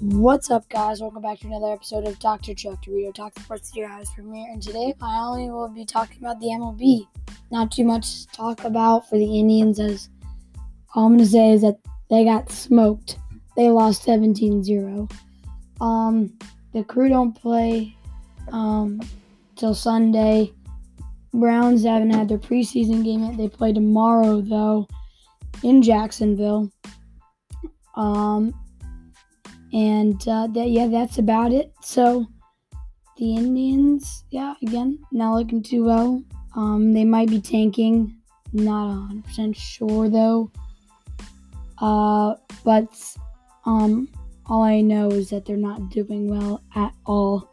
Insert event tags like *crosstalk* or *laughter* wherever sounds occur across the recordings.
What's up, guys? Welcome back to another episode of Dr. Chuck Dorito Talk Sports Your House Premiere. And today, I only will be talking about the MLB. Not too much to talk about for the Indians, as all I'm going to say is that they got smoked. They lost 17 0. Um, the crew don't play um, till Sunday. Browns haven't had their preseason game yet. They play tomorrow, though, in Jacksonville. Um, and uh, that yeah, that's about it. So the Indians, yeah, again, not looking too well. Um, they might be tanking. Not 100% sure though. Uh, but um, all I know is that they're not doing well at all.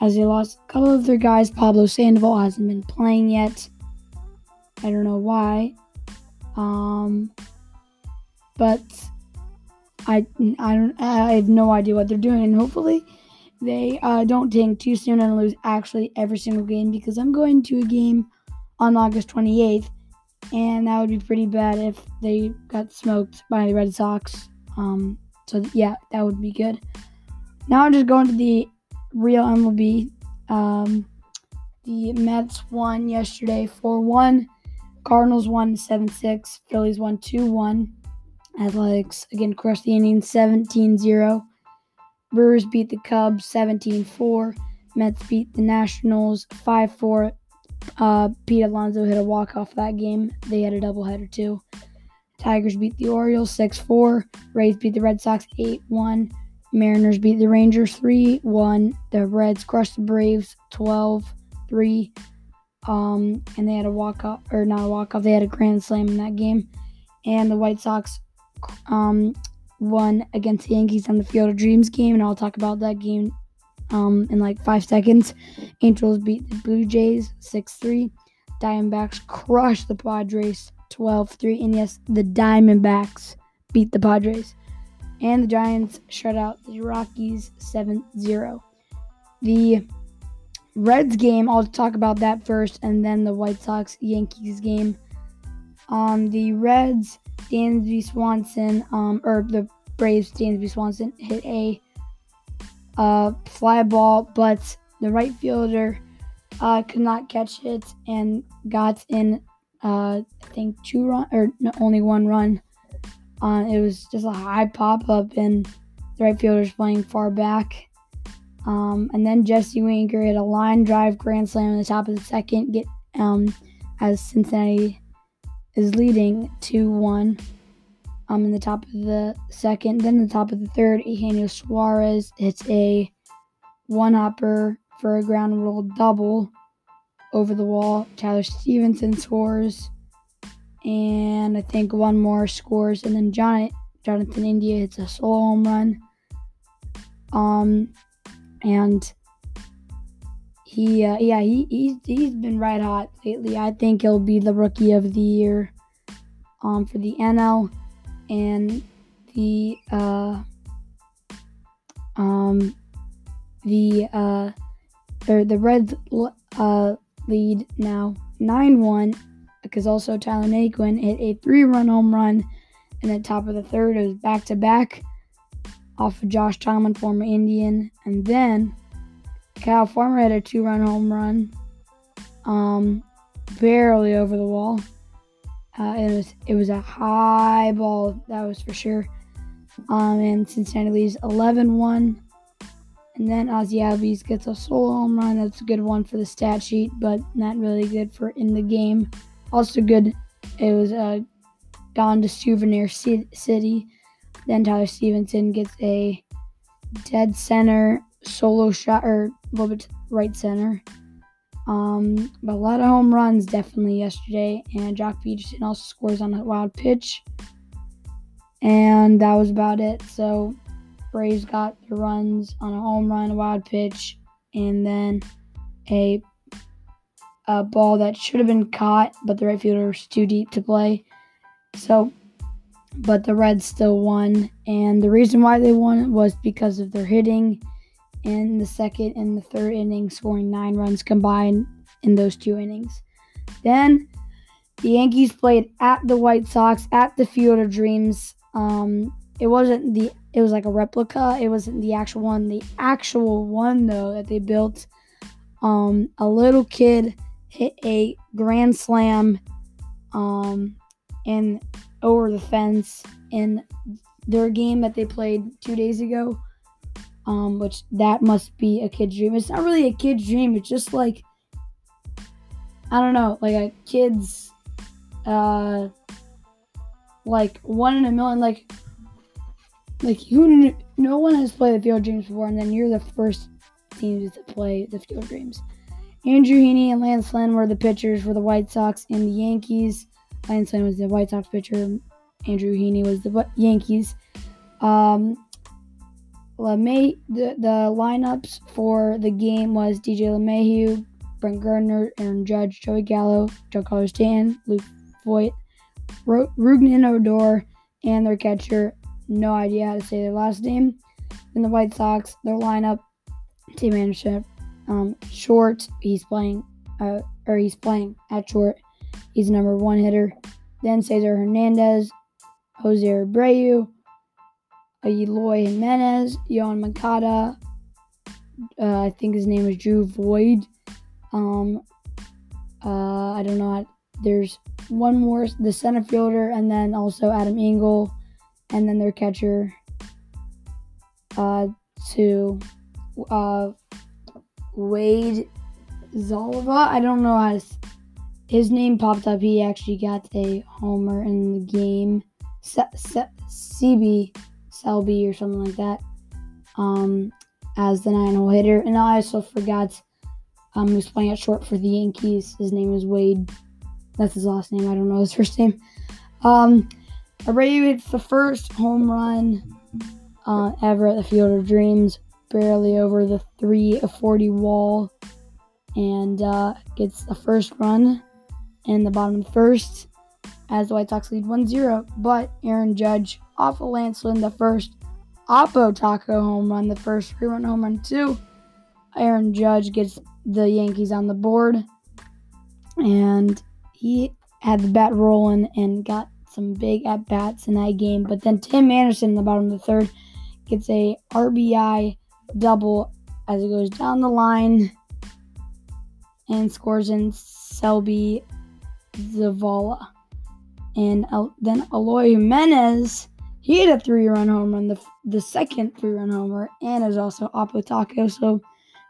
As they lost a couple of their guys, Pablo Sandoval hasn't been playing yet. I don't know why. Um, but I I don't I have no idea what they're doing, and hopefully they uh, don't tank too soon and lose actually every single game because I'm going to a game on August 28th, and that would be pretty bad if they got smoked by the Red Sox. Um, so yeah, that would be good. Now I'm just going to the real MLB. Um, the Mets won yesterday 4-1. Cardinals won 7-6. Phillies won 2-1. Athletics again crushed the Indians 17 0. Brewers beat the Cubs 17 4. Mets beat the Nationals 5 4. Uh, Pete Alonso hit a walk off that game. They had a doubleheader too. Tigers beat the Orioles 6 4. Rays beat the Red Sox 8 1. Mariners beat the Rangers 3 1. The Reds crushed the Braves 12 3. Um, and they had a walk off, or not a walk off, they had a grand slam in that game. And the White Sox um, won against the Yankees on the Field of Dreams game, and I'll talk about that game um, in like five seconds. Angels beat the Blue Jays 6 3. Diamondbacks crushed the Padres 12 3. And yes, the Diamondbacks beat the Padres. And the Giants shut out the Rockies 7 0. The Reds game, I'll talk about that first, and then the White Sox Yankees game. Um, the Reds Dansby Swanson, um, or the Braves, Dansby Swanson hit a uh, fly ball, but the right fielder uh, could not catch it and got in, uh, I think, two run or no, only one run. Uh, it was just a high pop up, and the right fielder's playing far back. Um, and then Jesse Winker hit a line drive grand slam in the top of the second, get um, as Cincinnati is leading 2 1 um, in the top of the second. Then the top of the third, Eugenio Suarez hits a one hopper for a ground rule double over the wall. Tyler Stephenson scores. And I think one more scores. And then John, Jonathan India hits a solo home run. Um, and he uh, yeah he he's, he's been right hot lately. I think he'll be the rookie of the year um for the NL and the uh um the uh or the Reds uh lead now 9-1 because also Tyler Naquin hit a three-run home run in the top of the third. It was back to back off of Josh Tomlin, former Indian, and then Kyle Farmer had a two run home run, um, barely over the wall. Uh, it was it was a high ball, that was for sure. Um, and Cincinnati leads 11-1. And then Ozzy Albies gets a solo home run. That's a good one for the stat sheet, but not really good for in the game. Also good, it was uh, gone to Souvenir City. Then Tyler Stephenson gets a dead center solo shot or a little bit right center. Um, but a lot of home runs definitely yesterday, and Joc Pederson also scores on a wild pitch. And that was about it. So Braves got the runs on a home run, a wild pitch, and then a a ball that should have been caught, but the right fielder was too deep to play. So, but the Reds still won, and the reason why they won was because of their hitting in the second and the third inning, scoring nine runs combined in those two innings. Then the Yankees played at the White Sox at the Field of Dreams. Um, it wasn't the it was like a replica. It wasn't the actual one. The actual one though that they built, um, a little kid hit a grand slam, um, over the fence in their game that they played two days ago. Um, which that must be a kid's dream. It's not really a kid's dream. It's just like I don't know, like a kid's uh like one in a million like like who no one has played the Field Dreams before and then you're the first team to play the Field Dreams. Andrew Heaney and Lance Lynn were the pitchers for the White Sox and the Yankees. Lance Lynn was the White Sox pitcher. Andrew Heaney was the Yankees. Um, LeMay, the, the lineups for the game was DJ LeMahieu, Brent Gardner, Aaron Judge, Joey Gallo, Giancarlo Stanton, Luke Voit, Rougned Odor, and their catcher. No idea how to say their last name. In the White Sox, their lineup, team manager, um, short. He's playing, uh, or he's playing at short. He's number one hitter. Then Cesar Hernandez, Jose Abreu, Eloy Jimenez, Yoan Moncada. Uh, I think his name is Drew Void. Um, uh, I don't know. How, there's one more, the center fielder, and then also Adam Engel, and then their catcher. Uh, to uh, Wade Zalva. I don't know how to. His name popped up. He actually got a homer in the game. CB Selby or something like that. Um, as the nine hole hitter. And I also forgot um, who's playing at short for the Yankees. His name is Wade. That's his last name. I don't know his *laughs* first name. Um, Abreu hits the first home run uh, ever at the Field of Dreams, barely over the 340 wall, and uh, gets the first run in the bottom of first as the White Sox lead 1 0. But Aaron Judge off of Lance Lynn, the first Oppo Taco home run, the first three run home run, too. Aaron Judge gets the Yankees on the board, and he had the bat rolling and got some big at bats in that game. But then Tim Anderson in the bottom of the third gets a RBI double as it goes down the line and scores in Selby Zavala. And then Eloy Jimenez, he hit a three-run home run, the, the second three-run homer, and is also Oppo Taco. So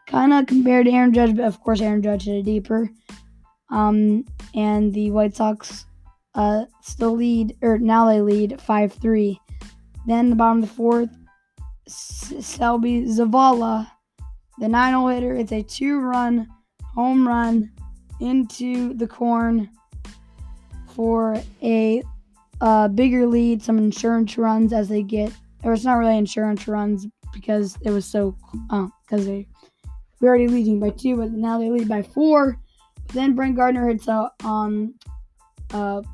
kind of compared to Aaron Judge, but of course Aaron Judge hit a deeper. Um, and the White Sox uh, still lead, or now they lead 5 3. Then the bottom of the fourth, Selby Zavala, the 9 0 hitter. It's a two run home run into the corn for a bigger lead, some insurance runs as they get, or it's not really insurance runs because it was so, because uh, they we're already leading by two, but now they lead by four. Then Brent Gardner hits a um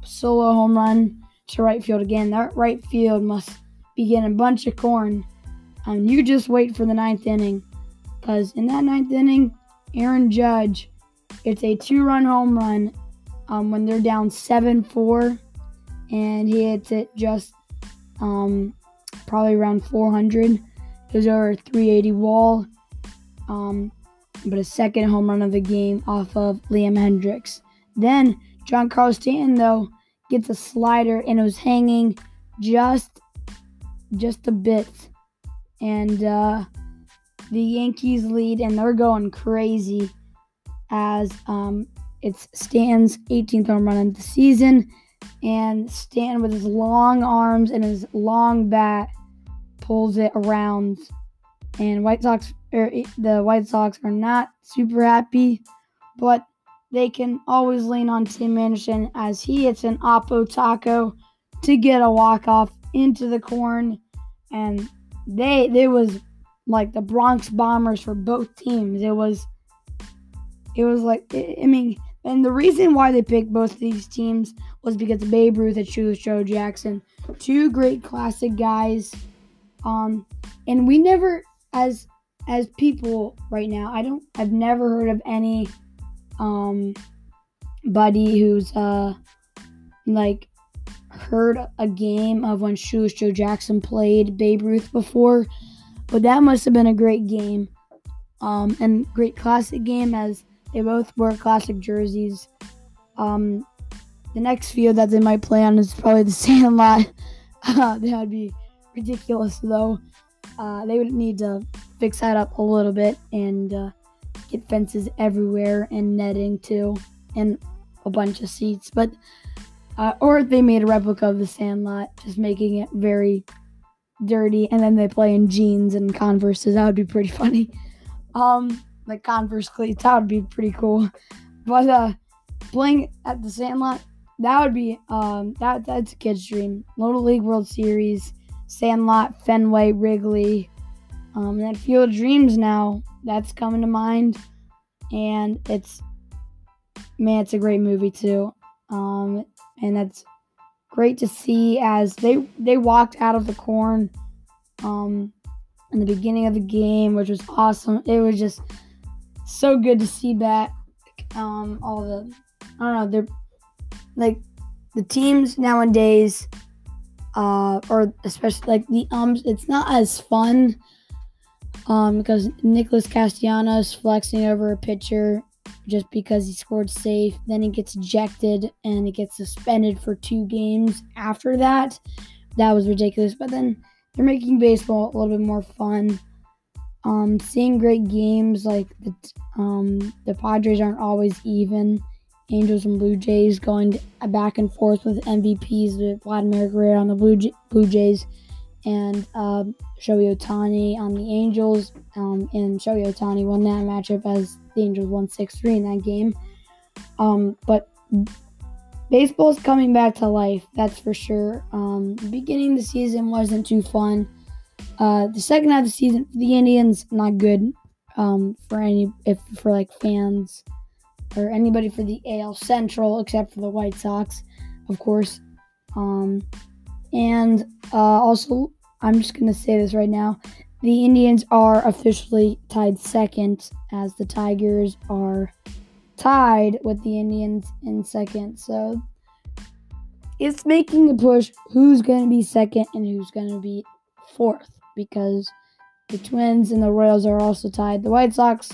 solo home run to right field again. That right field must be getting a bunch of corn. Um, you just wait for the ninth inning, because in that ninth inning, Aaron Judge, it's a two-run home run um, when they're down seven-four, and he hits it just um, probably around 400. It was over 380 wall. Um, but a second home run of the game off of Liam Hendriks. Then Giancarlo Stanton though gets a slider and it was hanging just just a bit. And uh, the Yankees lead and they're going crazy as um, it's Stanton's 18th home run of the season. And Stanton with his long arms and his long bat pulls it around. And White Sox er, the White Sox are not super happy, but they can always lean on Tim Anderson as he hits an Oppo Taco to get a walk off into the corn, and they they was like the Bronx Bombers for both teams. It was it was like I mean, and the reason why they picked both of these teams was because Babe Ruth and Joe Jackson, two great classic guys. Um, and we never, as as people right now, I don't I've never heard of any um buddy who's uh like heard a game of when Shoeless Joe Jackson played Babe Ruth before, but that must have been a great game. Um, and great classic game as they both wore classic jerseys. Um, the next field that they might play on is probably the *laughs* Sandlot. Uh, that would be ridiculous, though. Uh, they would need to fix that up a little bit and uh, get fences everywhere and netting too, and a bunch of seats. But uh, or they made a replica of the Sandlot, just making it very dirty, and then they play in jeans and Converses. That would be pretty funny. Um, like Converse cleats, *laughs* that would be pretty cool. But uh, playing at the Sandlot, that would be um that that's a kid's dream. Little League World Series, Sandlot, Fenway, Wrigley, um, that Field of Dreams now that's coming to mind, and it's man, it's a great movie too. Um, and that's great to see as they they walked out of the corn um in the beginning of the game, which was awesome. It was just so good to see back um all the I don't know, they're like the teams nowadays uh or especially like the ums it's not as fun um because Nicholas Castellanos flexing over a pitcher just because he scored safe. Then he gets ejected and he gets suspended for two games after that. That was ridiculous. But then they're making baseball a little bit more fun. Um, seeing great games like the um, the Padres aren't always even. Angels and Blue Jays going back and forth with MVPs with Vladimir Guerrero on the Blue, Blue Jays and um, Shohei Ohtani on the Angels. Um, and Shohei Ohtani won that matchup as the Angels won 6 3 in that game. Um, but baseball's coming back to life, that's for sure. Um, beginning the season wasn't too fun. Uh, the second half of the season for the Indians, not good um, for any if for like fans or anybody for the AL Central except for the White Sox, of course. Um, and uh, also, I'm just to say this right now the Indians are officially tied second, as the Tigers are tied with the Indians in second. So it's making a push who's to be second and who's to be fourth because the Twins and the Royals are also tied. The White Sox,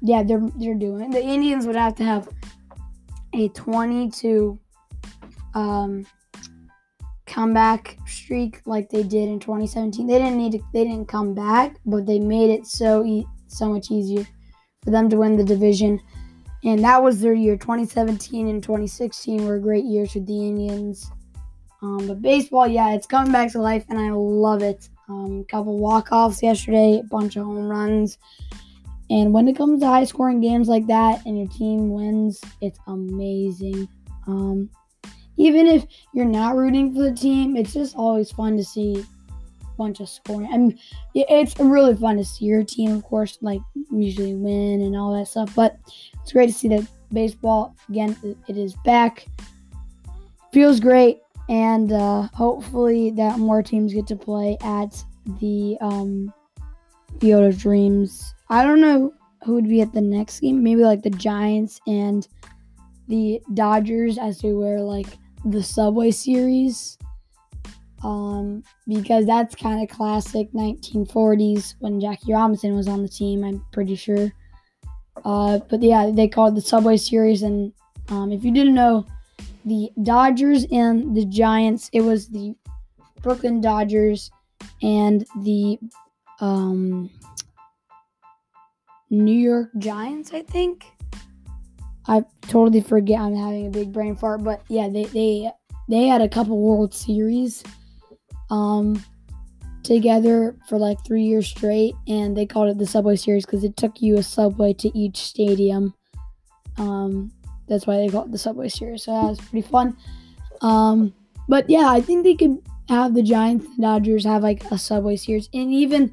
yeah, they're they're doing. The Indians would have to have a 22 um, comeback streak like they did in 2017. They didn't need to, they didn't come back, but they made it so e- so much easier for them to win the division. And that was their year. 2017 and 2016 were great years for the Indians. Um, but baseball, yeah, it's coming back to life, and I love it. Um, couple walk-offs yesterday, a bunch of home runs. And when it comes to high-scoring games like that, and your team wins, it's amazing. Um, even if you're not rooting for the team, it's just always fun to see a bunch of scoring. I mean, it's really fun to see your team, of course, like usually win and all that stuff. But it's great to see that baseball again. It is back. Feels great, and uh, hopefully that more teams get to play at the um, Field of Dreams. I don't know who would be at the next game. Maybe like the Giants and the Dodgers, as they wear like the Subway series um, because that's kind of classic 1940s when Jackie Robinson was on the team, I'm pretty sure. Uh, but yeah, they called the Subway series. And um, if you didn't know, the Dodgers and the Giants, it was the Brooklyn Dodgers and the um, New York Giants, I think. I totally forget I'm having a big brain fart, but yeah, they they they had a couple World Series um together for like 3 years straight and they called it the Subway Series cuz it took you a subway to each stadium. Um that's why they call it the Subway Series. So that was pretty fun. Um but yeah, I think they could have the Giants and Dodgers have like a Subway Series and even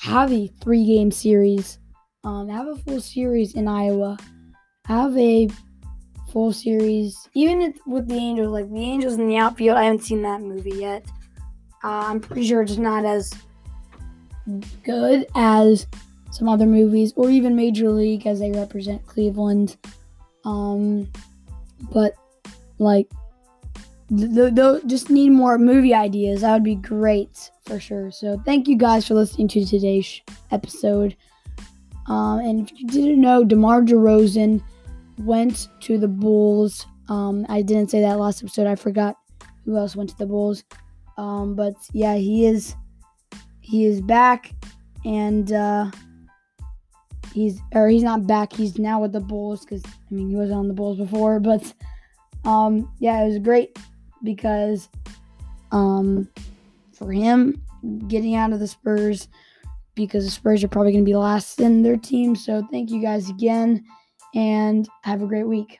have a three game series. Um, have a full series in Iowa have a full series, even with the Angels, like the Angels in the outfield. I haven't seen that movie yet. Uh, I'm pretty sure it's not as good as some other movies, or even Major League, as they represent Cleveland. Um, but like th- th- just need more movie ideas. That would be great for sure. So thank you guys for listening to today's sh- episode. Um, and if you didn't know, DeMar DeRozan went to the Bulls. Um, I didn't say that last episode. I forgot who else went to the Bulls. Um, but yeah, he is he is back, and uh, he's or he's not back. He's now with the Bulls because I mean he wasn't on the Bulls before. But um, yeah, it was great because um, for him getting out of the Spurs because the Spurs are probably going to be last in their team. So thank you guys again and have a great week.